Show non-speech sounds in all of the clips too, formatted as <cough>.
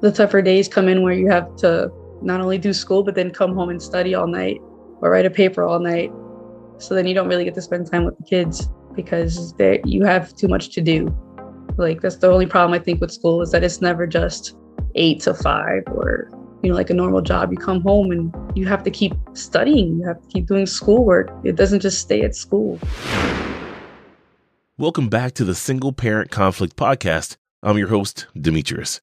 the tougher days come in where you have to not only do school, but then come home and study all night or write a paper all night. So then you don't really get to spend time with the kids because you have too much to do. Like that's the only problem I think with school is that it's never just eight to five or you know like a normal job. You come home and you have to keep studying. You have to keep doing schoolwork. It doesn't just stay at school. Welcome back to the Single Parent Conflict Podcast. I'm your host, Demetrius.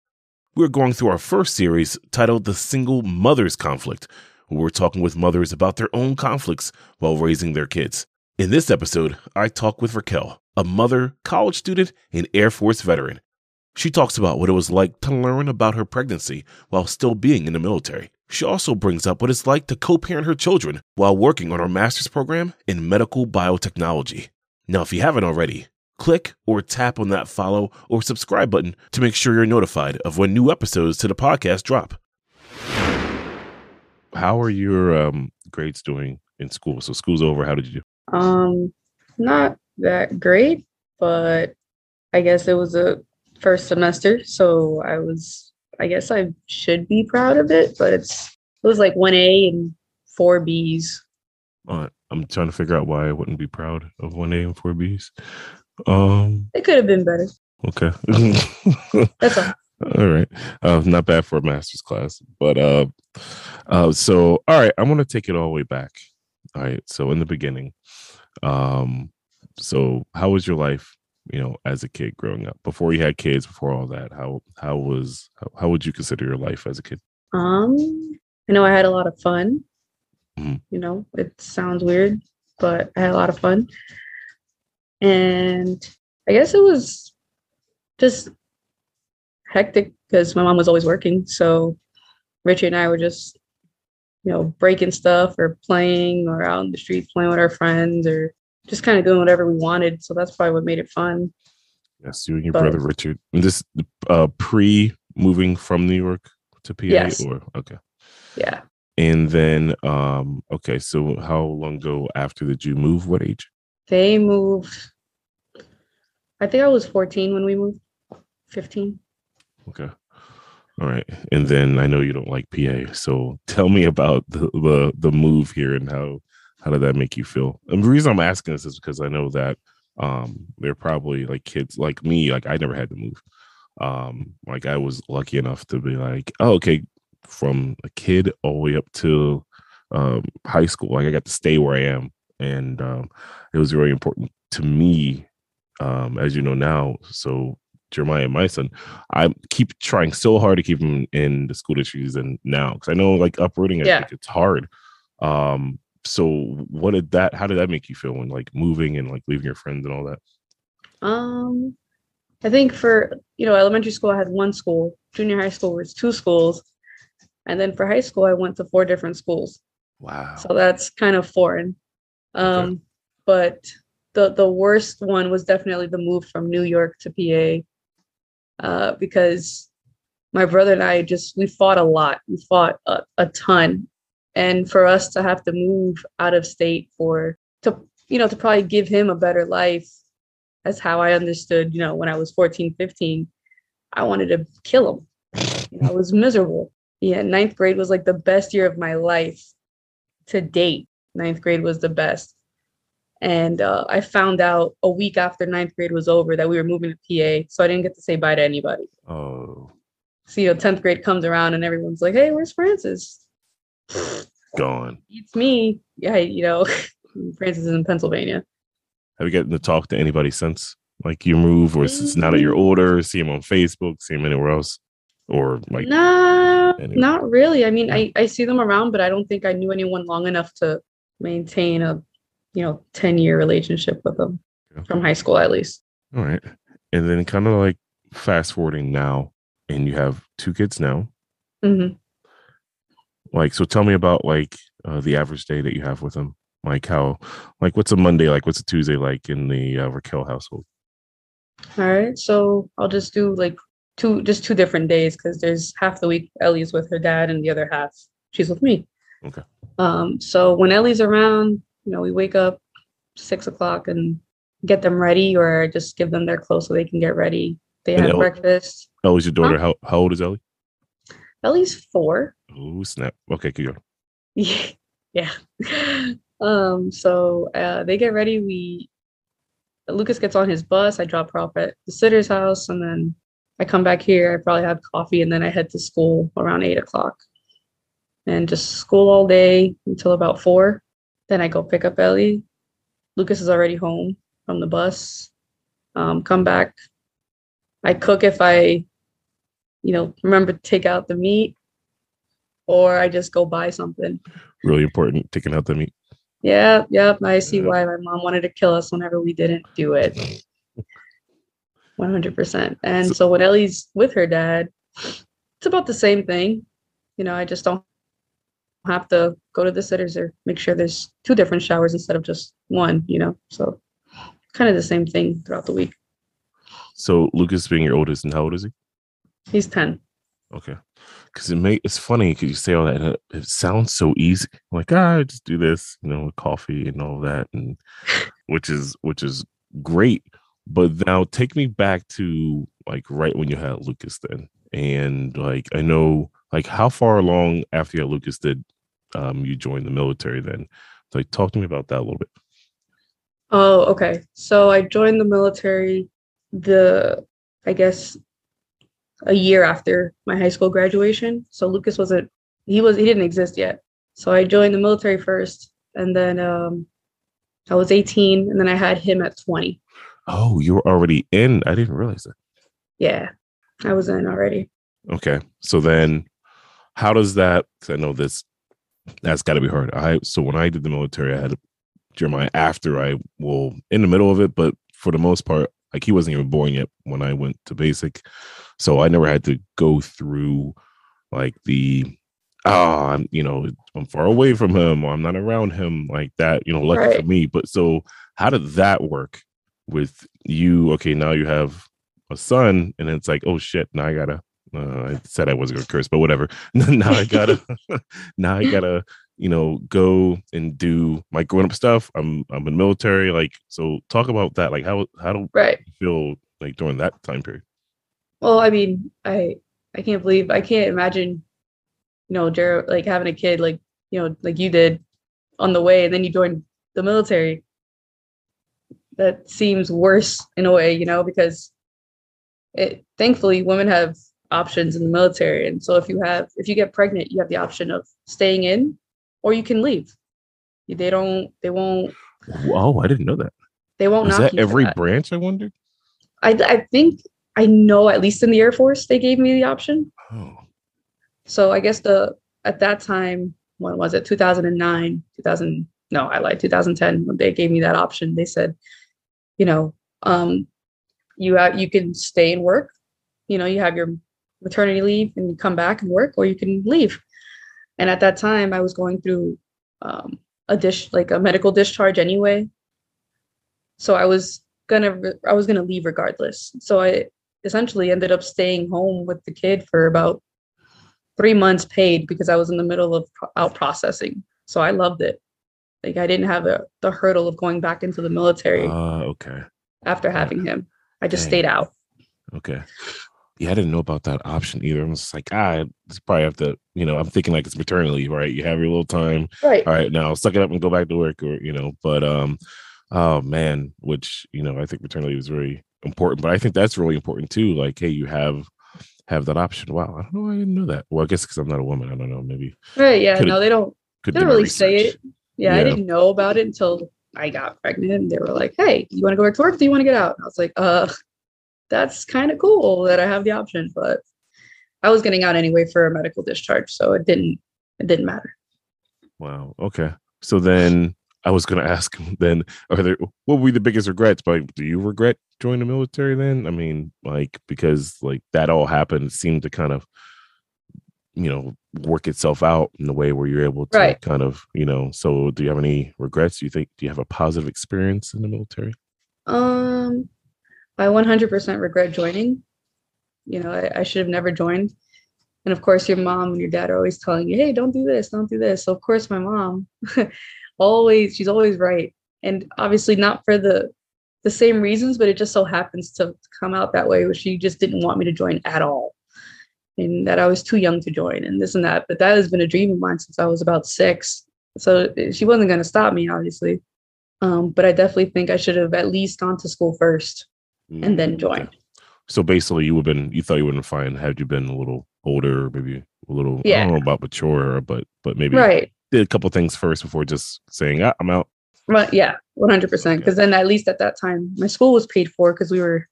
We're going through our first series titled The Single Mother's Conflict, where we're talking with mothers about their own conflicts while raising their kids. In this episode, I talk with Raquel, a mother, college student, and Air Force veteran. She talks about what it was like to learn about her pregnancy while still being in the military. She also brings up what it's like to co parent her children while working on her master's program in medical biotechnology. Now, if you haven't already, click or tap on that follow or subscribe button to make sure you're notified of when new episodes to the podcast drop. How are your um, grades doing in school? So school's over. How did you do? Um, not that great, but I guess it was a first semester, so I was. I guess I should be proud of it, but it's it was like one A and four Bs. Uh, I'm trying to figure out why I wouldn't be proud of one A and four Bs. Um, it could have been better. Okay. <laughs> That's all. All right. Uh, not bad for a master's class, but uh, uh, so all right. I want to take it all the way back. All right. So in the beginning, um, so how was your life? You know, as a kid growing up, before you had kids, before all that, how how was how, how would you consider your life as a kid? Um, I know I had a lot of fun. Mm-hmm. You know, it sounds weird, but I had a lot of fun. And I guess it was just hectic because my mom was always working. So Richie and I were just, you know, breaking stuff or playing or out in the streets playing with our friends or just kind of doing whatever we wanted. So that's probably what made it fun. Yes, you and your but, brother Richard. And this uh pre moving from New York to PA yes. or okay. Yeah. And then um okay, so how long ago after did you move? What age? They moved, I think I was 14 when we moved, 15. Okay. All right. And then I know you don't like PA. So tell me about the, the, the move here and how, how did that make you feel? And the reason I'm asking this is because I know that um they're probably like kids like me, like I never had to move. Um, like I was lucky enough to be like, oh, okay, from a kid all the way up to um high school. Like I got to stay where I am and um, it was really important to me, um, as you know now. So Jeremiah, my son, I keep trying so hard to keep him in the school that she's in now because I know like uprooting, I yeah. think it's hard. Um, so what did that? How did that make you feel when like moving and like leaving your friends and all that? Um, I think for you know elementary school, I had one school. Junior high school was two schools, and then for high school, I went to four different schools. Wow! So that's kind of foreign. Um, okay. But the the worst one was definitely the move from New York to PA, uh, because my brother and I just we fought a lot. We fought a, a ton, and for us to have to move out of state for to you know to probably give him a better life, that's how I understood. You know, when I was 14, 15, I wanted to kill him. You know, I was miserable. Yeah, ninth grade was like the best year of my life to date ninth grade was the best. And uh, I found out a week after ninth grade was over that we were moving to PA. So I didn't get to say bye to anybody. Oh. So, you know, 10th grade comes around and everyone's like, hey, where's Frances? <sighs> Gone. It's me. Yeah, you know, <laughs> Frances is in Pennsylvania. Have you gotten to talk to anybody since? Like you move, or since now that you're older, see him on Facebook, see him anywhere else? Or like Nah, anywhere? not really. I mean, I, I see them around, but I don't think I knew anyone long enough to maintain a you know 10 year relationship with them okay. from high school at least. All right. And then kind of like fast forwarding now and you have two kids now. Mm-hmm. like so tell me about like uh, the average day that you have with them. Like how like what's a monday like? What's a tuesday like in the uh, raquel household? All right so i'll just do like two just two different days because there's half the week ellie's with her dad and the other half she's with me. Okay. Um, so when Ellie's around, you know, we wake up six o'clock and get them ready or just give them their clothes so they can get ready. They and have breakfast. Ellie's your daughter. Huh? How, how old is Ellie? Ellie's four. Oh snap! Okay, keep going. <laughs> yeah. Um. So uh, they get ready. We Lucas gets on his bus. I drop her off at the sitter's house, and then I come back here. I probably have coffee, and then I head to school around eight o'clock, and just school all day until about four. Then I go pick up Ellie. Lucas is already home from the bus. Um, come back. I cook if I, you know, remember to take out the meat, or I just go buy something. Really important, taking out the meat. Yeah, yep. I see why my mom wanted to kill us whenever we didn't do it. <laughs> 100%. And so when Ellie's with her dad, it's about the same thing. You know, I just don't have to go to the sitters or make sure there's two different showers instead of just one, you know. So kind of the same thing throughout the week. So Lucas being your oldest, and how old is he? He's 10. Okay. Because it may it's funny because you say all that and it, it sounds so easy. Like, ah, just do this, you know, with coffee and all that, and <laughs> which is which is great. But now take me back to like right when you had Lucas then. And like I know like how far along after you had Lucas did um you joined the military then? Like talk to me about that a little bit. Oh, okay. So I joined the military the I guess a year after my high school graduation. So Lucas wasn't he was he didn't exist yet. So I joined the military first and then um I was 18 and then I had him at 20. Oh, you were already in. I didn't realize that. Yeah. I was in already. Okay. So then how does that cuz I know this that's got to be hard. I so when I did the military I had Jeremiah after I well in the middle of it, but for the most part like he wasn't even born yet when I went to basic. So I never had to go through like the oh, I'm you know, I'm far away from him or I'm not around him like that, you know, lucky Right. for me. But so how did that work with you? Okay, now you have a son, and it's like, oh shit, now I gotta uh, I said I wasn't gonna curse, but whatever. <laughs> now I gotta <laughs> now I gotta, you know, go and do my grown up stuff. I'm I'm in the military. Like, so talk about that. Like how how do Right. you feel like during that time period? Well, I mean, I I can't believe I can't imagine, you know, Jared like having a kid like, you know, like you did on the way and then you joined the military. That seems worse in a way, you know, because it thankfully women have options in the military. And so if you have if you get pregnant, you have the option of staying in or you can leave. They don't they won't Oh, I didn't know that. they won't knock that every that. branch? I wondered. I I think I know at least in the Air Force they gave me the option. Oh, So I guess the at that time, when was it? 2009, 2000. No, I lied. 2010. When they gave me that option, they said, you know, um, you have you can stay and work. You know, you have your maternity leave and you come back and work, or you can leave. And at that time, I was going through um, a dish like a medical discharge anyway. So I was gonna I was gonna leave regardless. So I essentially ended up staying home with the kid for about three months paid because I was in the middle of out processing. So I loved it. Like I didn't have a, the hurdle of going back into the military uh, okay, after having him. I just Dang. stayed out. okay. Yeah, I didn't know about that option either. I was just like, ah, it's probably have to, you know, I'm thinking like it's maternity leave, right? You have your little time. Right. All right, now suck it up and go back to work, or you know. But um, oh man, which you know, I think maternity leave is very important. But I think that's really important too. Like, hey, you have have that option. Wow, I don't know. I didn't know that. Well, I guess because I'm not a woman, I don't know. Maybe Right. Yeah. Could've- No, they don't they do don't really say it. Yeah, Yeah. I didn't know about it until I got pregnant and they were like, Hey, you want to go back to work? Do you want to get out? And I was like, uh, that's kind of cool that I have the option, but I was getting out anyway for a medical discharge, so it didn't it didn't matter. Wow. Okay. So then I was going <laughs> to ask then, are there, what would be the biggest regrets? But do you regret joining the military then? I mean, like, because like that all happened, seemed to kind of, you know, work itself out in a way where you're able to Right. kind of, you know, so do you have any regrets? Do you think, do you have a positive experience in the military? Um, I 100% regret joining. You know, I, I should have never joined. And of course, your mom and your dad are always telling you, hey, don't do this, don't do this. So, of course, my mom <laughs> always, she's always right. And obviously, not for the the same reasons, but it just so happens to come out that way, where she just didn't want me to join at all. and that I was too young to join and this and that. But that has been a dream of mine since I was about six. So she wasn't going to stop me, obviously. Um, but I definitely think I should have at least gone to school first and then mm, joined. So basically, you would have been you thought you wouldn't find had you been a little older, maybe a little yeah. I don't know about mature, but but maybe right did a couple things first before just saying ah, I'm out. Right. Yeah. One hundred percent. Because then at least at that time, my school was paid for because we were,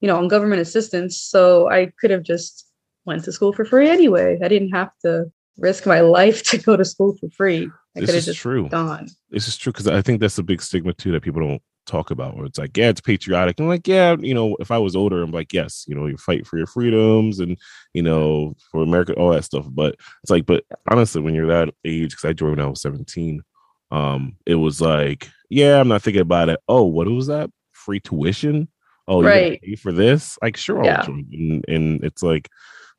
you know, on government assistance. So I could have just went to school for free anyway. I didn't have to risk my <laughs> life to go to school for free. I could have just true. gone. This is true because I think that's a big stigma too that people don't talk about where it's like, yeah, it's patriotic. I'm like, yeah, you know, if I was older, I'm like, yes, you know, you fight for your freedoms and, you know, for America, all that stuff. But it's like, but honestly, when you're that age, because I joined when I was 17, um, it was like, yeah, I'm not thinking about it. Oh, what was that? Free tuition? Oh, right. pay for this? Like, sure, yeah. and, and it's like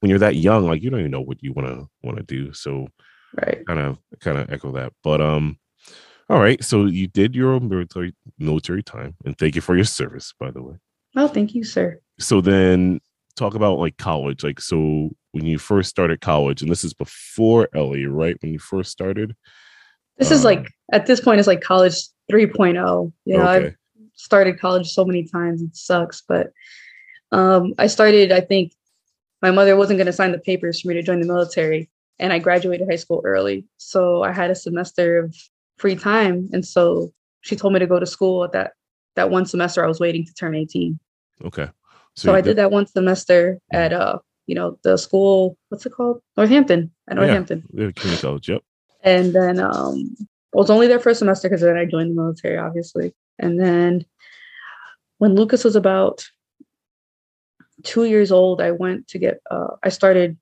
when you're that young, like you don't even know what you want to want to do. So, right, kind of, kind of echo that. But um, all right. So you did your military military time, and thank you for your service, by the way. Oh, thank you, sir. So then talk about like college. Like, so when you first started college, and this is before Ellie, right? When you first started. This um, is like um, at this point, it's like college 3.0. You know, okay. I've started college so many times, it sucks. But um, I started, I think my mother wasn't going to sign the papers for me to join the military. And I graduated high school early. So I had a semester of free time. And so she told me to go to school at that that one semester I was waiting to turn 18. Okay. So, so I did that one semester at uh, you know, the school, what's it called? Northampton. At Northampton. Yeah, community college, yep. And then um I was only there for a semester because then I joined the military, obviously. And then when Lucas was about two years old, I went to get uh I started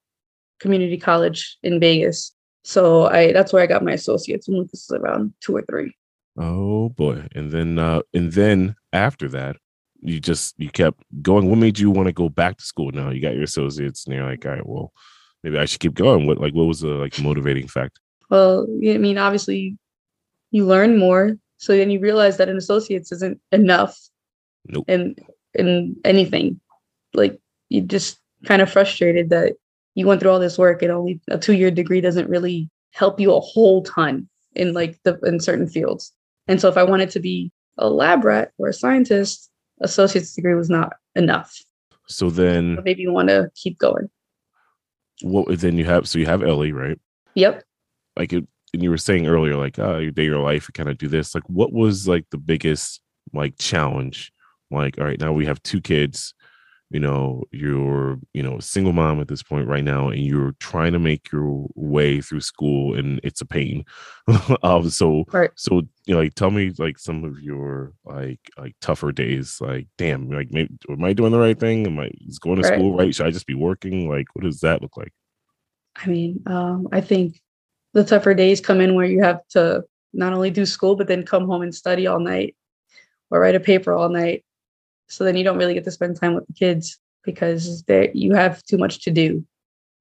community college in Vegas so I that's where I got my associates and Lucas is around two or three. Oh boy. And then uh and then after that, you just you kept going. What made you want to go back to school now? You got your associates and you're like, all right, well, maybe I should keep going. What like what was the like motivating fact? Well, I mean, obviously you learn more. So then you realize that an associates isn't enough nope. in in anything. Like you just kind of frustrated that you went through all this work and only a two year degree doesn't really help you a whole ton in like the in certain fields. And so if I wanted to be a lab rat or a scientist, associate's degree was not enough. So then so maybe you want to keep going. What then you have so you have Ellie, right? Yep. Like it, and you were saying earlier, like ah, oh, your day your life, you kind of do this. Like what was like the biggest like challenge? Like, all right, now we have two kids you know you're you know a single mom at this point right now and you're trying to make your way through school and it's a pain. <laughs> Um so right. so you know like tell me like some of your like like tougher days like damn like maybe, am i doing the right thing? Am i is going to right. school right? Should i just be working? Like what does that look like? I mean um i think the tougher days come in where you have to not only do school but then come home and study all night or write a paper all night so then you don't really get to spend time with the kids because you have too much to do.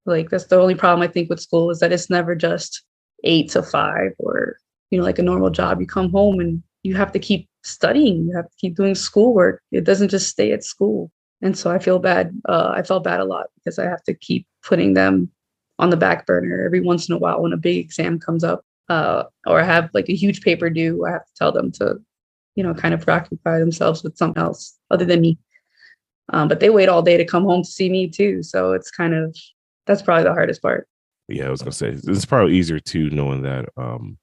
Like that's the only problem I think with school is that it's never just eight to five or you know like a normal job. You come home and you have to keep studying. You have to keep doing schoolwork. It doesn't just stay at school. And so I feel bad. Uh, I felt bad a lot because I have to keep putting them on the back burner every once in a while when a big exam comes up uh, or I have like a huge paper due. I have to tell them to you know, kind of preoccupy themselves with something else other than me. Um, but they wait all day to come home to see me too. So it's kind of that's probably the hardest part. Yeah, I was gonna say it's probably easier too, knowing that um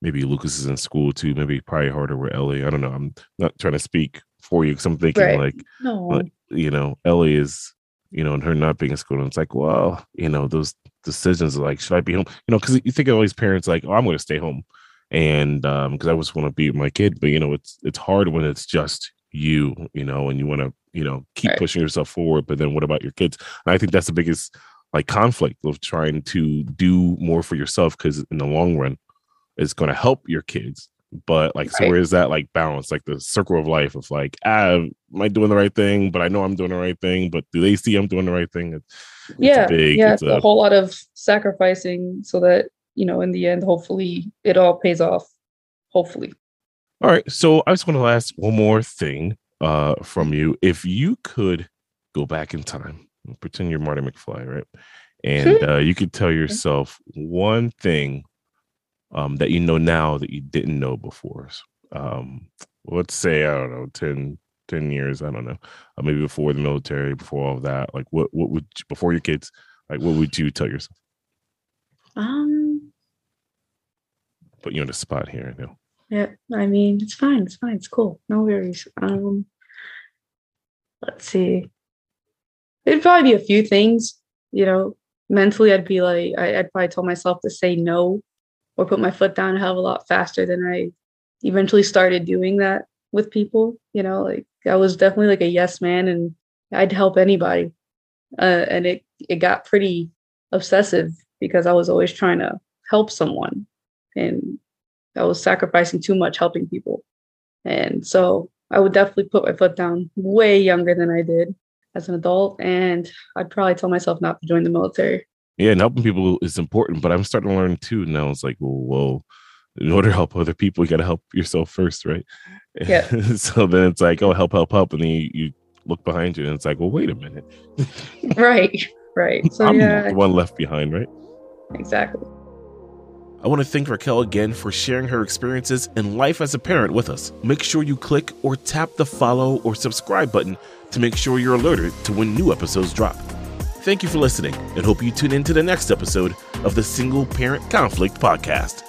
maybe Lucas is in school too. Maybe probably harder with Ellie. I don't know. I'm not trying to speak for you because I'm thinking right. like, no. you know, Ellie is, you know, and her not being in school. And it's like, well, you know, those decisions like, should I be home? You know, because you think of all these parents like, oh, I'm going to stay home and um because i just want to be with my kid but you know it's it's hard when it's just you you know and you want to you know keep right. pushing yourself forward but then what about your kids? And i think that's the biggest like conflict of trying to do more for yourself because in the long run it's going to help your kids but like so where is that like balance like the circle of life of like ah am i doing the right thing? But i know i'm doing the right thing but do they see i'm doing the right thing? It's, yeah big, yeah it's, it's a, a whole lot of sacrificing so that you know, in the end, hopefully it all pays off. Hopefully. All right. So I just want to ask one more thing uh, from you. If you could go back in time, pretend you're Marty McFly, right? And uh, you could tell yourself one thing um, that you know now that you didn't know before. Um, let's say I don't know 10, 10 years. I don't know, uh, maybe before the military, before all of that. Like, what what would before your kids? Like, what would you tell yourself? Um, put you on the spot here. I know. Yeah, I mean, it's fine. It's fine. It's cool. No worries. Um, let's see. It'd probably be a few things. You know, mentally, I'd be like, I, would probably tell myself to say no or put my foot down a hell of a lot faster than I eventually started doing that with people. You know, like I was definitely like a yes man, and I'd help anybody. Uh, and it it got pretty obsessive because I was always trying to help someone, and I was sacrificing too much helping people. And so I would definitely put my foot down way younger than I did as an adult. And I'd probably tell myself not to join the military. Yeah, and helping people is important, but I'm starting to learn too. Now it's like, whoa, well in order to help other people, you got to help yourself first, right? Yeah. <laughs> so then it's like, oh, help, help, help. And then you, you look behind you and it's like, well, wait a minute. <laughs> right, right. <laughs> So, I'm yeah. the one left behind, right? Exactly. I want to thank Raquel again for sharing her experiences and life as a parent with us. Make sure you click or tap the follow or subscribe button to make sure you're alerted to when new episodes drop. Thank you for listening and hope you tune in to the next episode of the Single Parent Conflict Podcast.